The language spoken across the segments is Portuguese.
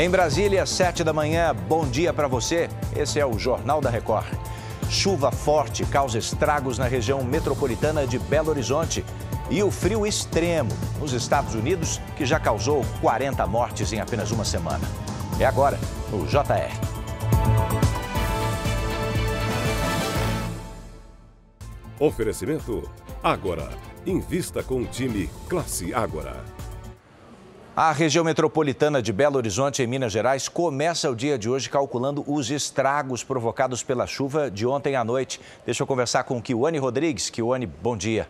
Em Brasília, sete da manhã, bom dia para você. Esse é o Jornal da Record. Chuva forte causa estragos na região metropolitana de Belo Horizonte. E o frio extremo nos Estados Unidos, que já causou 40 mortes em apenas uma semana. É agora, no JR. Oferecimento Ágora. Invista com o time Classe Ágora. A região metropolitana de Belo Horizonte, em Minas Gerais, começa o dia de hoje calculando os estragos provocados pela chuva de ontem à noite. Deixa eu conversar com Kiwane Rodrigues. Kiwane, bom dia.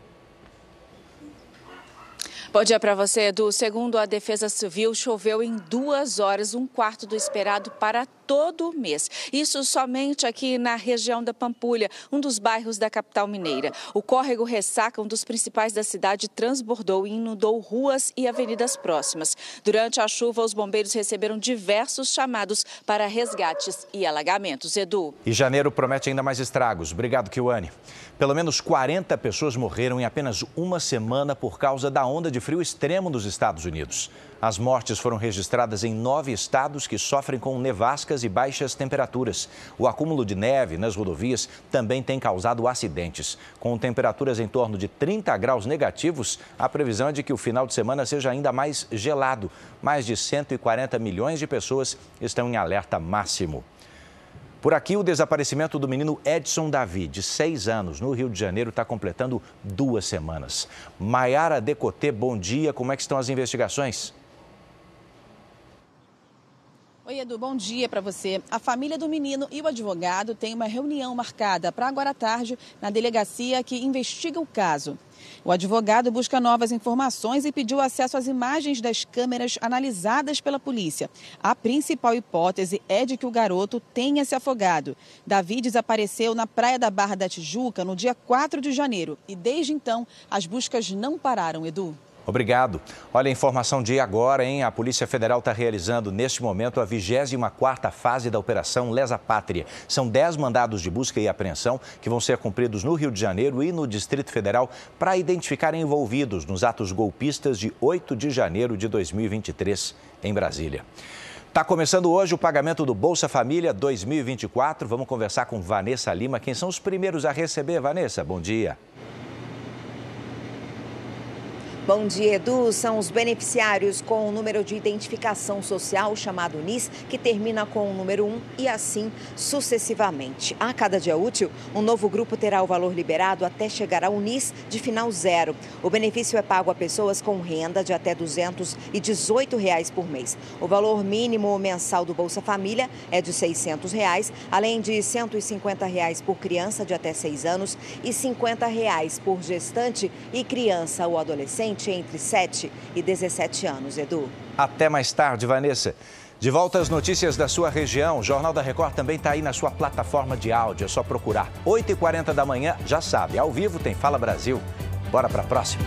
Bom dia para você, Edu. Segundo a Defesa Civil, choveu em duas horas, um quarto do esperado para todo mês. Isso somente aqui na região da Pampulha, um dos bairros da capital mineira. O córrego Ressaca, um dos principais da cidade, transbordou e inundou ruas e avenidas próximas. Durante a chuva, os bombeiros receberam diversos chamados para resgates e alagamentos. Edu. E janeiro promete ainda mais estragos. Obrigado, Kiwane. Pelo menos 40 pessoas morreram em apenas uma semana por causa da onda de frio extremo dos Estados Unidos. As mortes foram registradas em nove estados que sofrem com nevascas e baixas temperaturas. O acúmulo de neve nas rodovias também tem causado acidentes. Com temperaturas em torno de 30 graus negativos, a previsão é de que o final de semana seja ainda mais gelado. Mais de 140 milhões de pessoas estão em alerta máximo. Por aqui, o desaparecimento do menino Edson Davi, de seis anos, no Rio de Janeiro, está completando duas semanas. Maiara Decotê, bom dia. Como é que estão as investigações? Oi, Edu, bom dia para você. A família do menino e o advogado têm uma reunião marcada para agora à tarde na delegacia que investiga o caso. O advogado busca novas informações e pediu acesso às imagens das câmeras analisadas pela polícia. A principal hipótese é de que o garoto tenha se afogado. Davi desapareceu na praia da Barra da Tijuca no dia 4 de janeiro e desde então as buscas não pararam, Edu. Obrigado. Olha a informação de agora, hein? A Polícia Federal está realizando neste momento a 24ª fase da Operação Lesa Pátria. São 10 mandados de busca e apreensão que vão ser cumpridos no Rio de Janeiro e no Distrito Federal para identificar envolvidos nos atos golpistas de 8 de janeiro de 2023 em Brasília. Está começando hoje o pagamento do Bolsa Família 2024. Vamos conversar com Vanessa Lima. Quem são os primeiros a receber, Vanessa? Bom dia. Bom dia, Edu. São os beneficiários com o número de identificação social, chamado NIS, que termina com o número 1 e assim sucessivamente. A cada dia útil, um novo grupo terá o valor liberado até chegar ao NIS de final zero. O benefício é pago a pessoas com renda de até 218 reais por mês. O valor mínimo mensal do Bolsa Família é de 600 reais, além de 150 reais por criança de até 6 anos e 50 reais por gestante e criança ou adolescente entre 7 e 17 anos, Edu. Até mais tarde, Vanessa. De volta às notícias da sua região, o Jornal da Record também está aí na sua plataforma de áudio. É só procurar. 8h40 da manhã, já sabe, ao vivo tem Fala Brasil. Bora para a próxima.